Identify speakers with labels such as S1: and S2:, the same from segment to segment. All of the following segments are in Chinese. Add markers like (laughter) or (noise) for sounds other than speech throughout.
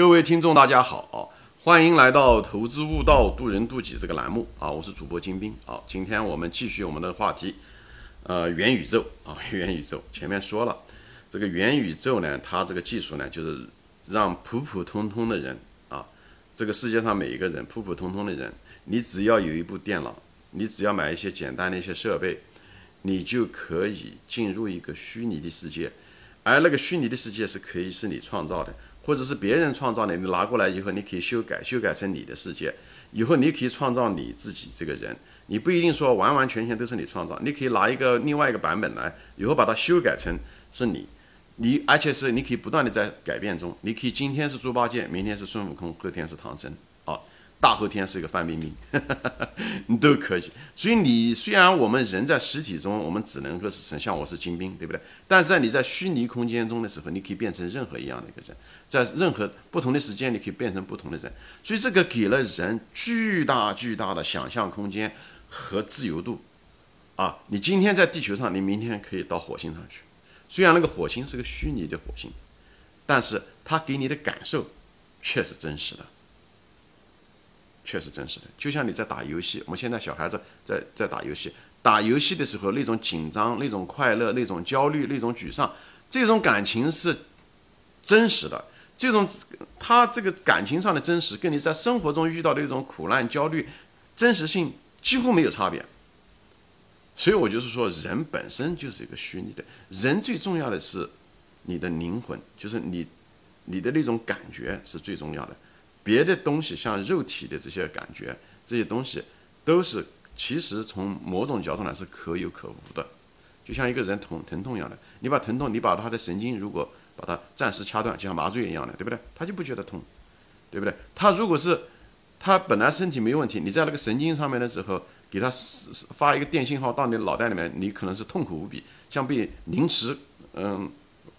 S1: 各位听众，大家好，欢迎来到《投资悟道，渡人渡己》这个栏目啊！我是主播金兵啊。今天我们继续我们的话题，呃，元宇宙啊，(laughs) 元宇宙。前面说了，这个元宇宙呢，它这个技术呢，就是让普普通通的人啊，这个世界上每一个人，普普通通的人，你只要有一部电脑，你只要买一些简单的一些设备，你就可以进入一个虚拟的世界，而那个虚拟的世界是可以是你创造的。或者是别人创造的，你拿过来以后，你可以修改，修改成你的世界。以后你可以创造你自己这个人，你不一定说完完全全都是你创造，你可以拿一个另外一个版本来，以后把它修改成是你，你而且是你可以不断的在改变中，你可以今天是猪八戒，明天是孙悟空，后天是唐僧。大后天是一个范冰冰，(laughs) 你都可以。所以你虽然我们人在实体中，我们只能够是像我是精兵，对不对？但是在你在虚拟空间中的时候，你可以变成任何一样的一个人，在任何不同的时间，你可以变成不同的人。所以这个给了人巨大巨大的想象空间和自由度啊！你今天在地球上，你明天可以到火星上去。虽然那个火星是个虚拟的火星，但是它给你的感受却是真实的。确实真实的，就像你在打游戏，我们现在小孩子在在打游戏，打游戏的时候那种紧张、那种快乐、那种焦虑、那种沮丧，这种感情是真实的。这种他这个感情上的真实，跟你在生活中遇到的那种苦难、焦虑，真实性几乎没有差别。所以我就是说，人本身就是一个虚拟的，人最重要的是你的灵魂，就是你你的那种感觉是最重要的。别的东西像肉体的这些感觉，这些东西都是其实从某种角度来是可有可无的，就像一个人疼疼痛一样的，你把疼痛，你把他的神经如果把它暂时掐断，就像麻醉一样的，对不对？他就不觉得痛，对不对？他如果是他本来身体没问题，你在那个神经上面的时候给他发一个电信号到你脑袋里面，你可能是痛苦无比，像被凌迟，嗯。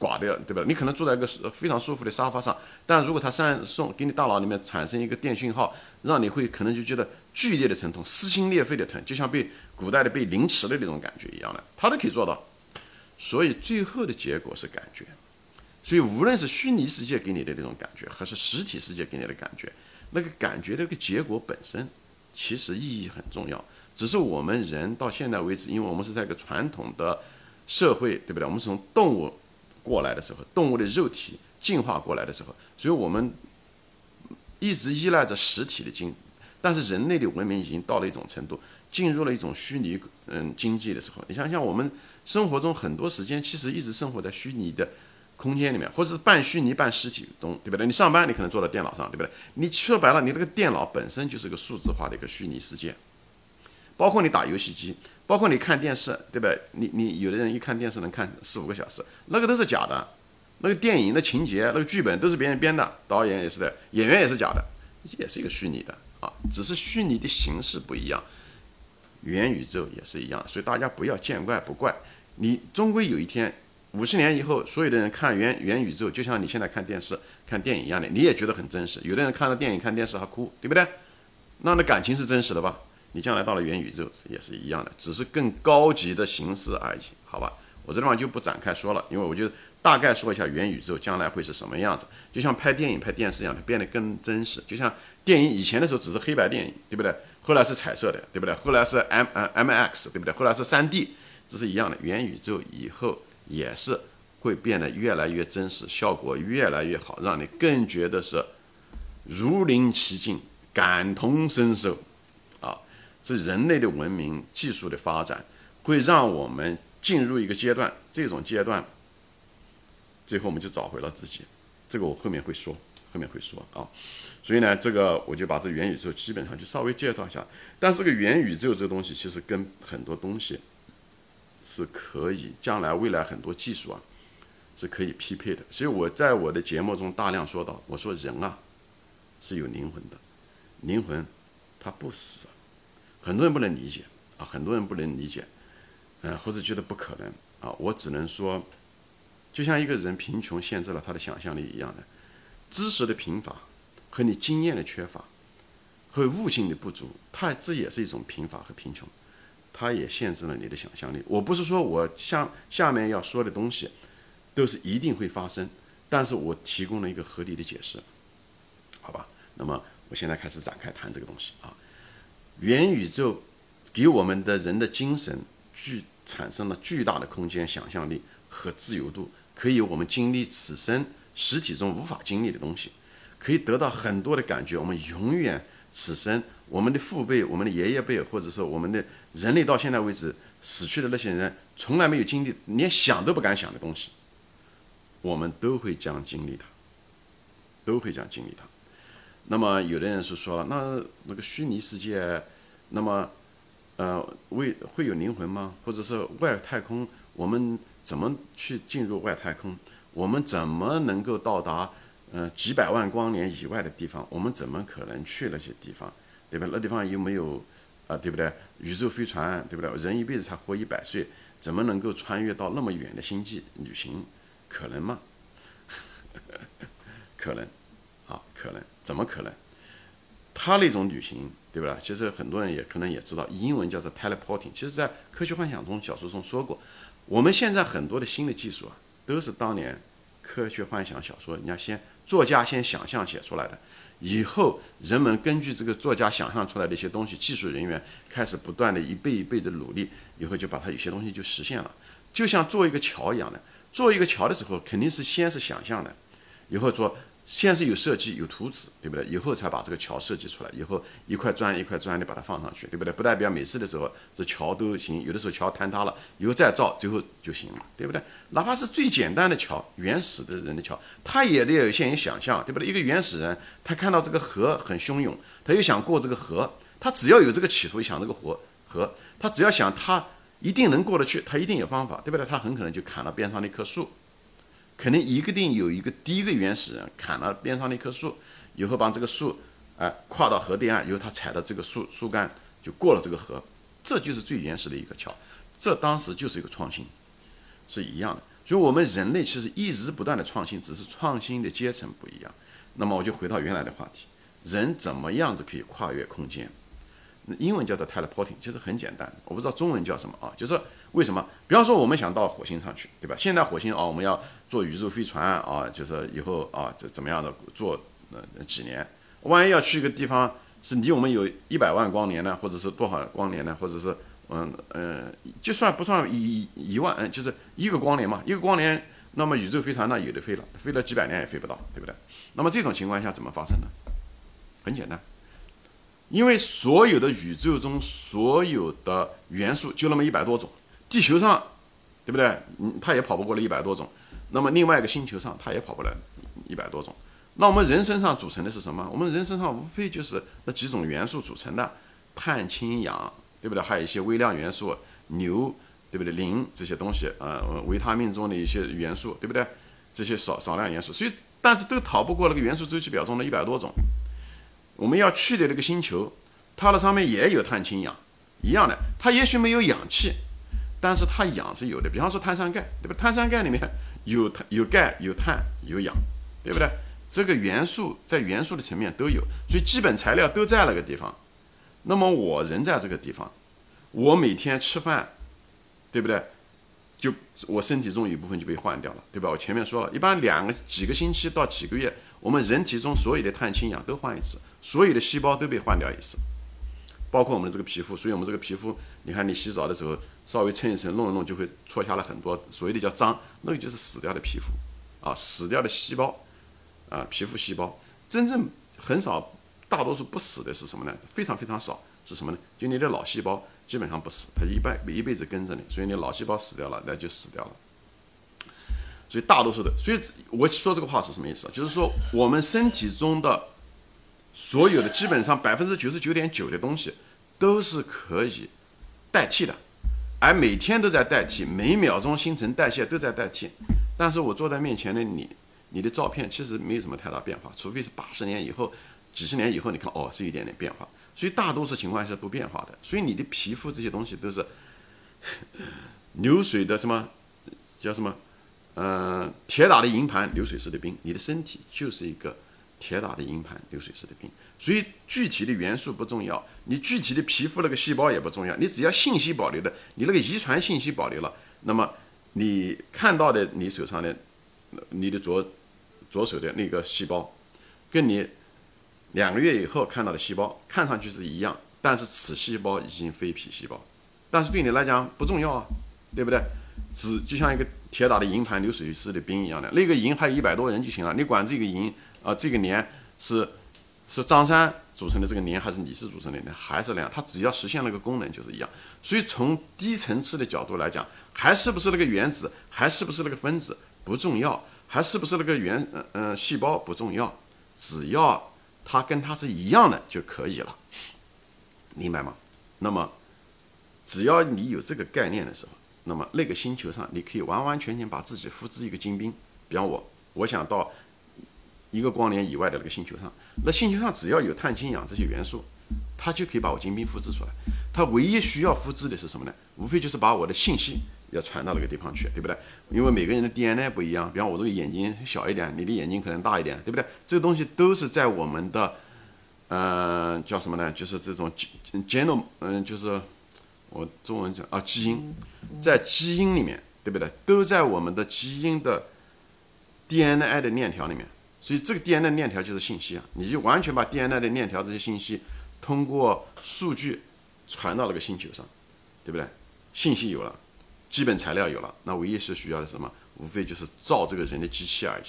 S1: 挂掉，对吧？你可能坐在一个非常舒服的沙发上，但如果他上送给你大脑里面产生一个电讯号，让你会可能就觉得剧烈的疼痛、撕心裂肺的疼，就像被古代的被凌迟的那种感觉一样的，他都可以做到。所以最后的结果是感觉。所以无论是虚拟世界给你的那种感觉，还是实体世界给你的感觉，那个感觉的那个结果本身其实意义很重要。只是我们人到现在为止，因为我们是在一个传统的社会，对不对？我们是从动物。过来的时候，动物的肉体进化过来的时候，所以我们一直依赖着实体的经，但是人类的文明已经到了一种程度，进入了一种虚拟嗯经济的时候。你想想，我们生活中很多时间其实一直生活在虚拟的空间里面，或者是半虚拟半实体中，对不对？你上班你可能坐在电脑上，对不对？你说白了，你这个电脑本身就是个数字化的一个虚拟世界。包括你打游戏机，包括你看电视，对不对？你你有的人一看电视能看四五个小时，那个都是假的。那个电影的情节、那个剧本都是别人编的，导演也是的，演员也是假的，也是一个虚拟的啊，只是虚拟的形式不一样。元宇宙也是一样，所以大家不要见怪不怪。你终归有一天，五十年以后，所有的人看元元宇宙，就像你现在看电视、看电影一样的，你也觉得很真实。有的人看了电影、看电视还哭，对不对？那那感情是真实的吧？你将来到了元宇宙也是一样的，只是更高级的形式而已，好吧？我这地方就不展开说了，因为我就大概说一下元宇宙将来会是什么样子，就像拍电影、拍电视一样，它变得更真实。就像电影以前的时候只是黑白电影，对不对？后来是彩色的，对不对？后来是 M 呃 MX，对不对？后来是 3D，这是一样的。元宇宙以后也是会变得越来越真实，效果越来越好，让你更觉得是如临其境，感同身受。是人类的文明技术的发展，会让我们进入一个阶段，这种阶段，最后我们就找回了自己。这个我后面会说，后面会说啊。所以呢，这个我就把这元宇宙基本上就稍微介绍一下。但是这个元宇宙这个东西，其实跟很多东西是可以将来未来很多技术啊是可以匹配的。所以我在我的节目中大量说到，我说人啊是有灵魂的，灵魂它不死。很多人不能理解啊，很多人不能理解，嗯，或者觉得不可能啊。我只能说，就像一个人贫穷限制了他的想象力一样的，知识的贫乏和你经验的缺乏和悟性的不足，它这也是一种贫乏和贫穷，它也限制了你的想象力。我不是说我像下面要说的东西都是一定会发生，但是我提供了一个合理的解释，好吧？那么我现在开始展开谈这个东西啊。元宇宙给我们的人的精神巨产生了巨大的空间想象力和自由度，可以我们经历此生实体中无法经历的东西，可以得到很多的感觉。我们永远此生我们的父辈、我们的爷爷辈，或者说我们的人类到现在为止死去的那些人，从来没有经历、连想都不敢想的东西，我们都会将经历它，都会将经历它。那么有的人是说，那那个虚拟世界，那么，呃，为会有灵魂吗？或者是外太空，我们怎么去进入外太空？我们怎么能够到达，呃，几百万光年以外的地方？我们怎么可能去那些地方？对吧？那地方又没有，啊，对不对？宇宙飞船，对不对？人一辈子才活一百岁，怎么能够穿越到那么远的星际旅行？可能吗？(laughs) 可能，啊，可能。怎么可能？他那种旅行，对吧？其实很多人也可能也知道，英文叫做 teleporting。其实，在科学幻想中小说中说过，我们现在很多的新的技术啊，都是当年科学幻想小说，人家先作家先想象写出来的。以后人们根据这个作家想象出来的一些东西，技术人员开始不断的一倍一倍的努力，以后就把它有些东西就实现了。就像做一个桥一样的，做一个桥的时候，肯定是先是想象的，以后做。先是有设计有图纸，对不对？以后才把这个桥设计出来。以后一块砖一块砖的把它放上去，对不对？不代表每次的时候这桥都行，有的时候桥坍塌了，以后再造最后就行了，对不对？哪怕是最简单的桥，原始的人的桥，他也得有先有想象，对不对？一个原始人，他看到这个河很汹涌，他又想过这个河，他只要有这个企图，想这个河河，他只要想他一定能过得去，他一定有方法，对不对？他很可能就砍了边上那棵树。肯定一个定有一个第一个原始人砍了边上的一棵树，以后把这个树，哎，跨到河对岸，以后他踩到这个树树干就过了这个河，这就是最原始的一个桥，这当时就是一个创新，是一样的。所以，我们人类其实一直不断的创新，只是创新的阶层不一样。那么，我就回到原来的话题，人怎么样子可以跨越空间？英文叫做 teleporting，其实很简单，我不知道中文叫什么啊？就是为什么？比方说我们想到火星上去，对吧？现在火星啊，我们要坐宇宙飞船啊，就是以后啊，这怎么样的坐呃几年？万一要去一个地方是离我们有一百万光年呢，或者是多少光年呢？或者是嗯嗯，就算不算一一万，嗯，就是一个光年嘛，一个光年，那么宇宙飞船那有的飞了，飞了几百年也飞不到，对不对？那么这种情况下怎么发生呢？很简单。因为所有的宇宙中所有的元素就那么一百多种，地球上，对不对？嗯，它也跑不过了一百多种。那么另外一个星球上，它也跑不来一百多种。那我们人身上组成的是什么？我们人身上无非就是那几种元素组成的，碳、氢、氧，对不对？还有一些微量元素，硫，对不对？磷这些东西啊，维他命中的一些元素，对不对？这些少少量元素，所以但是都逃不过那个元素周期表中的一百多种。我们要去的那个星球，它的上面也有碳、氢、氧，一样的。它也许没有氧气，但是它氧是有的。比方说碳酸钙，对吧？碳酸钙里面有碳、有钙、有碳、有氧，对不对？这个元素在元素的层面都有，所以基本材料都在那个地方。那么我人在这个地方，我每天吃饭，对不对？就我身体中有一部分就被换掉了，对吧？我前面说了一般两个几个星期到几个月，我们人体中所有的碳、氢、氧都换一次。所有的细胞都被换掉一次，包括我们这个皮肤。所以，我们这个皮肤，你看你洗澡的时候稍微蹭一蹭、弄一弄，就会搓下来很多所谓的叫脏，那个就是死掉的皮肤啊，死掉的细胞啊，皮肤细胞。真正很少，大多数不死的是什么呢？非常非常少是什么呢？就你的脑细胞基本上不死，它一辈一辈子跟着你，所以你脑细胞死掉了，那就死掉了。所以大多数的，所以我说这个话是什么意思啊？就是说我们身体中的。所有的基本上百分之九十九点九的东西都是可以代替的，而每天都在代替，每秒钟新陈代谢都在代替。但是我坐在面前的你，你的照片其实没有什么太大变化，除非是八十年以后、几十年以后，你看哦是一点点变化。所以大多数情况下是不变化的。所以你的皮肤这些东西都是 (laughs) 流水的什么叫什么？嗯，铁打的营盘流水式的兵，你的身体就是一个。铁打的营盘，流水式的兵，所以具体的元素不重要，你具体的皮肤那个细胞也不重要，你只要信息保留的，你那个遗传信息保留了，那么你看到的你手上的，你的左左手的那个细胞，跟你两个月以后看到的细胞看上去是一样，但是此细胞已经非皮细胞，但是对你来讲不重要啊，对不对？只就像一个铁打的营盘流水式的兵一样的，那个营还有一百多人就行了，你管这个营啊，这个连是是张三组成的这个连还是李四组成的连，还是那样，它只要实现那个功能就是一样。所以从低层次的角度来讲，还是不是那个原子，还是不是那个分子不重要，还是不是那个原嗯嗯细胞不重要，只要它跟它是一样的就可以了，明白吗？那么只要你有这个概念的时候。那么那个星球上，你可以完完全全把自己复制一个精兵。比方我，我想到一个光年以外的那个星球上，那星球上只要有碳、氢、氧这些元素，它就可以把我精兵复制出来。它唯一需要复制的是什么呢？无非就是把我的信息要传到那个地方去，对不对？因为每个人的 DNA 不一样，比方我这个眼睛小一点，你的眼睛可能大一点，对不对？这个东西都是在我们的，嗯，叫什么呢？就是这种 genom 嗯，就是。我中文讲啊，基因在基因里面，对不对？都在我们的基因的 DNA 的链条里面，所以这个 DNA 链条就是信息啊。你就完全把 DNA 的链条这些信息通过数据传到那个星球上，对不对？信息有了，基本材料有了，那唯一是需要的什么？无非就是造这个人的机器而已，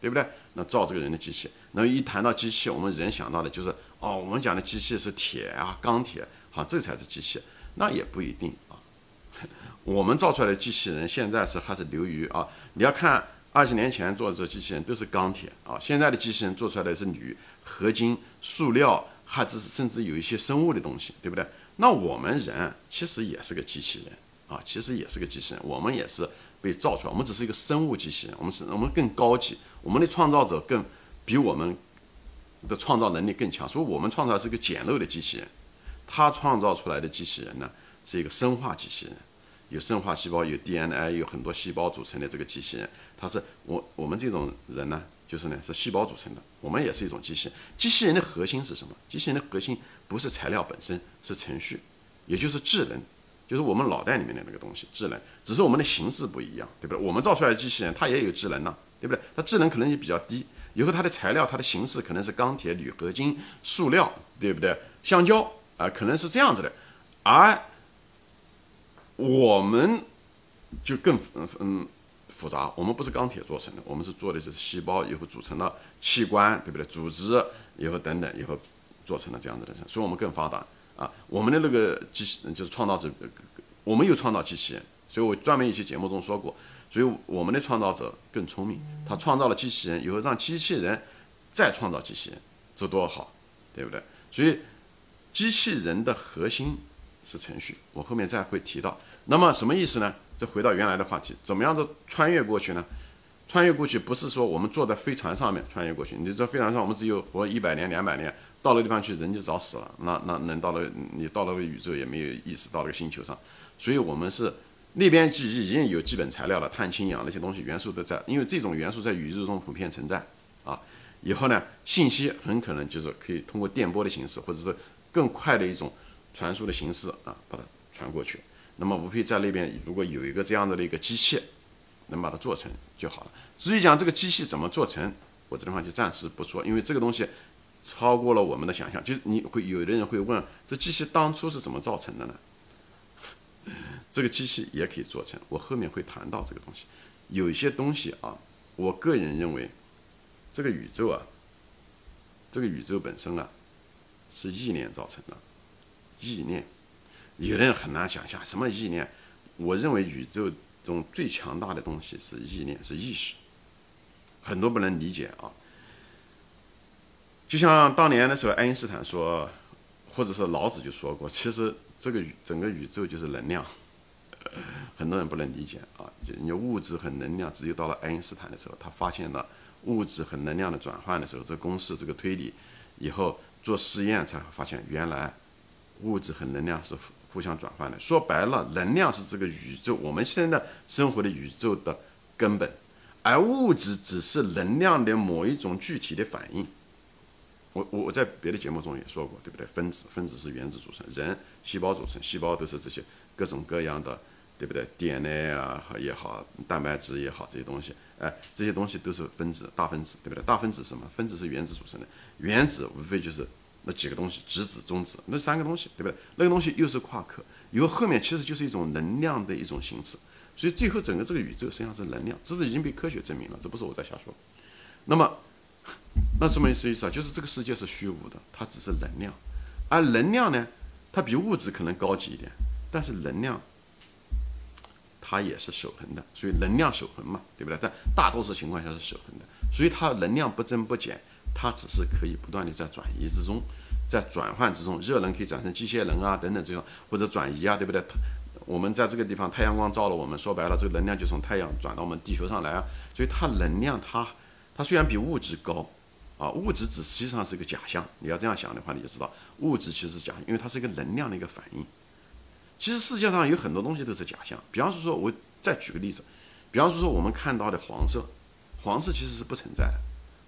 S1: 对不对？那造这个人的机器，那一谈到机器，我们人想到的就是哦，我们讲的机器是铁啊，钢铁，好，这才是机器。那也不一定啊，(laughs) 我们造出来的机器人现在是还是流于啊，你要看二十年前做的这机器人都是钢铁啊，现在的机器人做出来的是铝、合金、塑料，还是甚至有一些生物的东西，对不对？那我们人其实也是个机器人啊，其实也是个机器人，我们也是被造出来，我们只是一个生物机器人，我们是我们更高级，我们的创造者更比我们的创造能力更强，所以我们创造是个简陋的机器人。他创造出来的机器人呢，是一个生化机器人，有生化细胞，有 DNA，有很多细胞组成的这个机器人。它是我我们这种人呢，就是呢是细胞组成的，我们也是一种机器人。机器人的核心是什么？机器人的核心不是材料本身，是程序，也就是智能，就是我们脑袋里面的那个东西，智能。只是我们的形式不一样，对不对？我们造出来的机器人，它也有智能呢，对不对？它智能可能也比较低，以后它的材料、它的形式可能是钢铁、铝合金、塑料，对不对？橡胶。啊，可能是这样子的，而我们就更嗯嗯复杂。我们不是钢铁做成的，我们是做的是细胞，以后组成了器官，对不对？组织以后等等，以后做成了这样子的，所以我们更发达啊。我们的那个机器人就是创造者，我们有创造机器人，所以我专门一期节目中说过，所以我们的创造者更聪明，他创造了机器人以后，让机器人再创造机器人，这多好，对不对？所以。机器人的核心是程序，我后面再会提到。那么什么意思呢？这回到原来的话题，怎么样子穿越过去呢？穿越过去不是说我们坐在飞船上面穿越过去，你在飞船上我们只有活一百年、两百年，到了地方去人就早死了。那那能到了你到了个宇宙也没有意思，到了个星球上，所以我们是那边基已经有基本材料了，碳、氢、氧那些东西元素都在，因为这种元素在宇宙中普遍存在啊。以后呢，信息很可能就是可以通过电波的形式，或者是更快的一种传输的形式啊，把它传过去。那么无非在那边如果有一个这样的的一个机器，能把它做成就好了。至于讲这个机器怎么做成，我这地方就暂时不说，因为这个东西超过了我们的想象。就是你会有的人会问，这机器当初是怎么造成的呢？(laughs) 这个机器也可以做成，我后面会谈到这个东西。有一些东西啊，我个人认为，这个宇宙啊，这个宇宙本身啊。是意念造成的，意念，有的人很难想象什么意念。我认为宇宙中最强大的东西是意念，是意识。很多不能理解啊。就像当年的时候，爱因斯坦说，或者是老子就说过，其实这个宇整个宇宙就是能量。(laughs) 很多人不能理解啊，就你物质和能量，只有到了爱因斯坦的时候，他发现了物质和能量的转换的时候，这公式这个推理以后。做实验才发现，原来物质和能量是互相转换的。说白了，能量是这个宇宙我们现在生活的宇宙的根本，而物质只是能量的某一种具体的反应。我我我在别的节目中也说过，对不对？分子分子是原子组成，人细胞组成，细胞都是这些各种各样的对不对？DNA 啊也好，蛋白质也好，这些东西，哎，这些东西都是分子，大分子，对不对？大分子什么？分子是原子组成的，原子无非就是那几个东西，质子、中子，那三个东西，对不对？那个东西又是夸克，以后后面其实就是一种能量的一种形式，所以最后整个这个宇宙实际上是能量，这是已经被科学证明了，这不是我在瞎说。那么，那什么意思意思啊？就是这个世界是虚无的，它只是能量，而能量呢，它比物质可能高级一点，但是能量。它也是守恒的，所以能量守恒嘛，对不对？但大多数情况下是守恒的，所以它能量不增不减，它只是可以不断的在转移之中，在转换之中，热能可以转成机械能啊等等这种，或者转移啊，对不对？我们在这个地方太阳光照了我们，说白了，这个能量就从太阳转到我们地球上来啊，所以它能量它它虽然比物质高啊，物质只实际上是个假象，你要这样想的话，你就知道物质其实是假，因为它是一个能量的一个反应。其实世界上有很多东西都是假象，比方说，我再举个例子，比方说，我们看到的黄色，黄色其实是不存在的。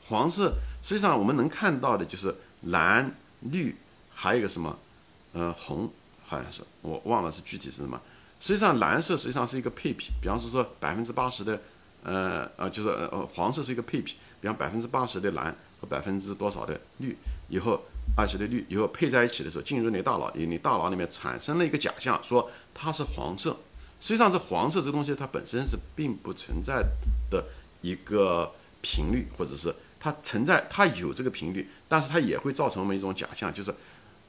S1: 黄色实际上我们能看到的就是蓝、绿，还有一个什么，呃，红，好像是我忘了是具体是什么。实际上蓝色实际上是一个配比，比方说说百分之八十的，呃呃，就是呃黄色是一个配比，比方百分之八十的蓝和百分之多少的绿，以后。二十的绿以后配在一起的时候，进入你大脑，你大脑里面产生了一个假象，说它是黄色。实际上，这黄色这东西它本身是并不存在的一个频率，或者是它存在，它有这个频率，但是它也会造成我们一种假象，就是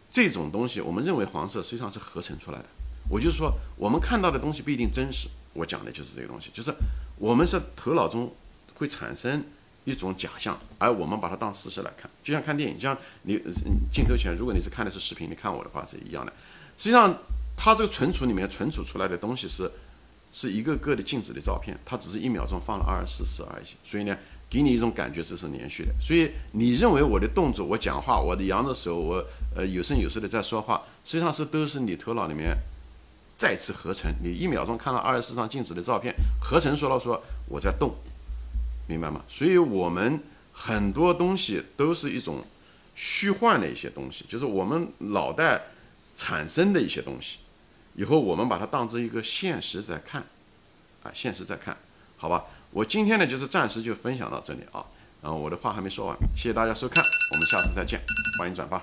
S1: 这种东西，我们认为黄色实际上是合成出来的。我就是说，我们看到的东西不一定真实。我讲的就是这个东西，就是我们是头脑中会产生。一种假象，而我们把它当事实来看，就像看电影，就像你镜头前，如果你是看的是视频，你看我的话是一样的。实际上，它这个存储里面存储出来的东西是是一个个的静止的照片，它只是一秒钟放了二十四次而已。所以呢，给你一种感觉这是连续的。所以你认为我的动作、我讲话、我的扬着手、我呃有声有色的在说话，实际上是都是你头脑里面再次合成。你一秒钟看了二十四张静止的照片，合成说了说我在动。明白吗？所以我们很多东西都是一种虚幻的一些东西，就是我们脑袋产生的一些东西，以后我们把它当成一个现实在看，啊，现实在看，好吧？我今天呢就是暂时就分享到这里啊，然后我的话还没说完，谢谢大家收看，我们下次再见，欢迎转发。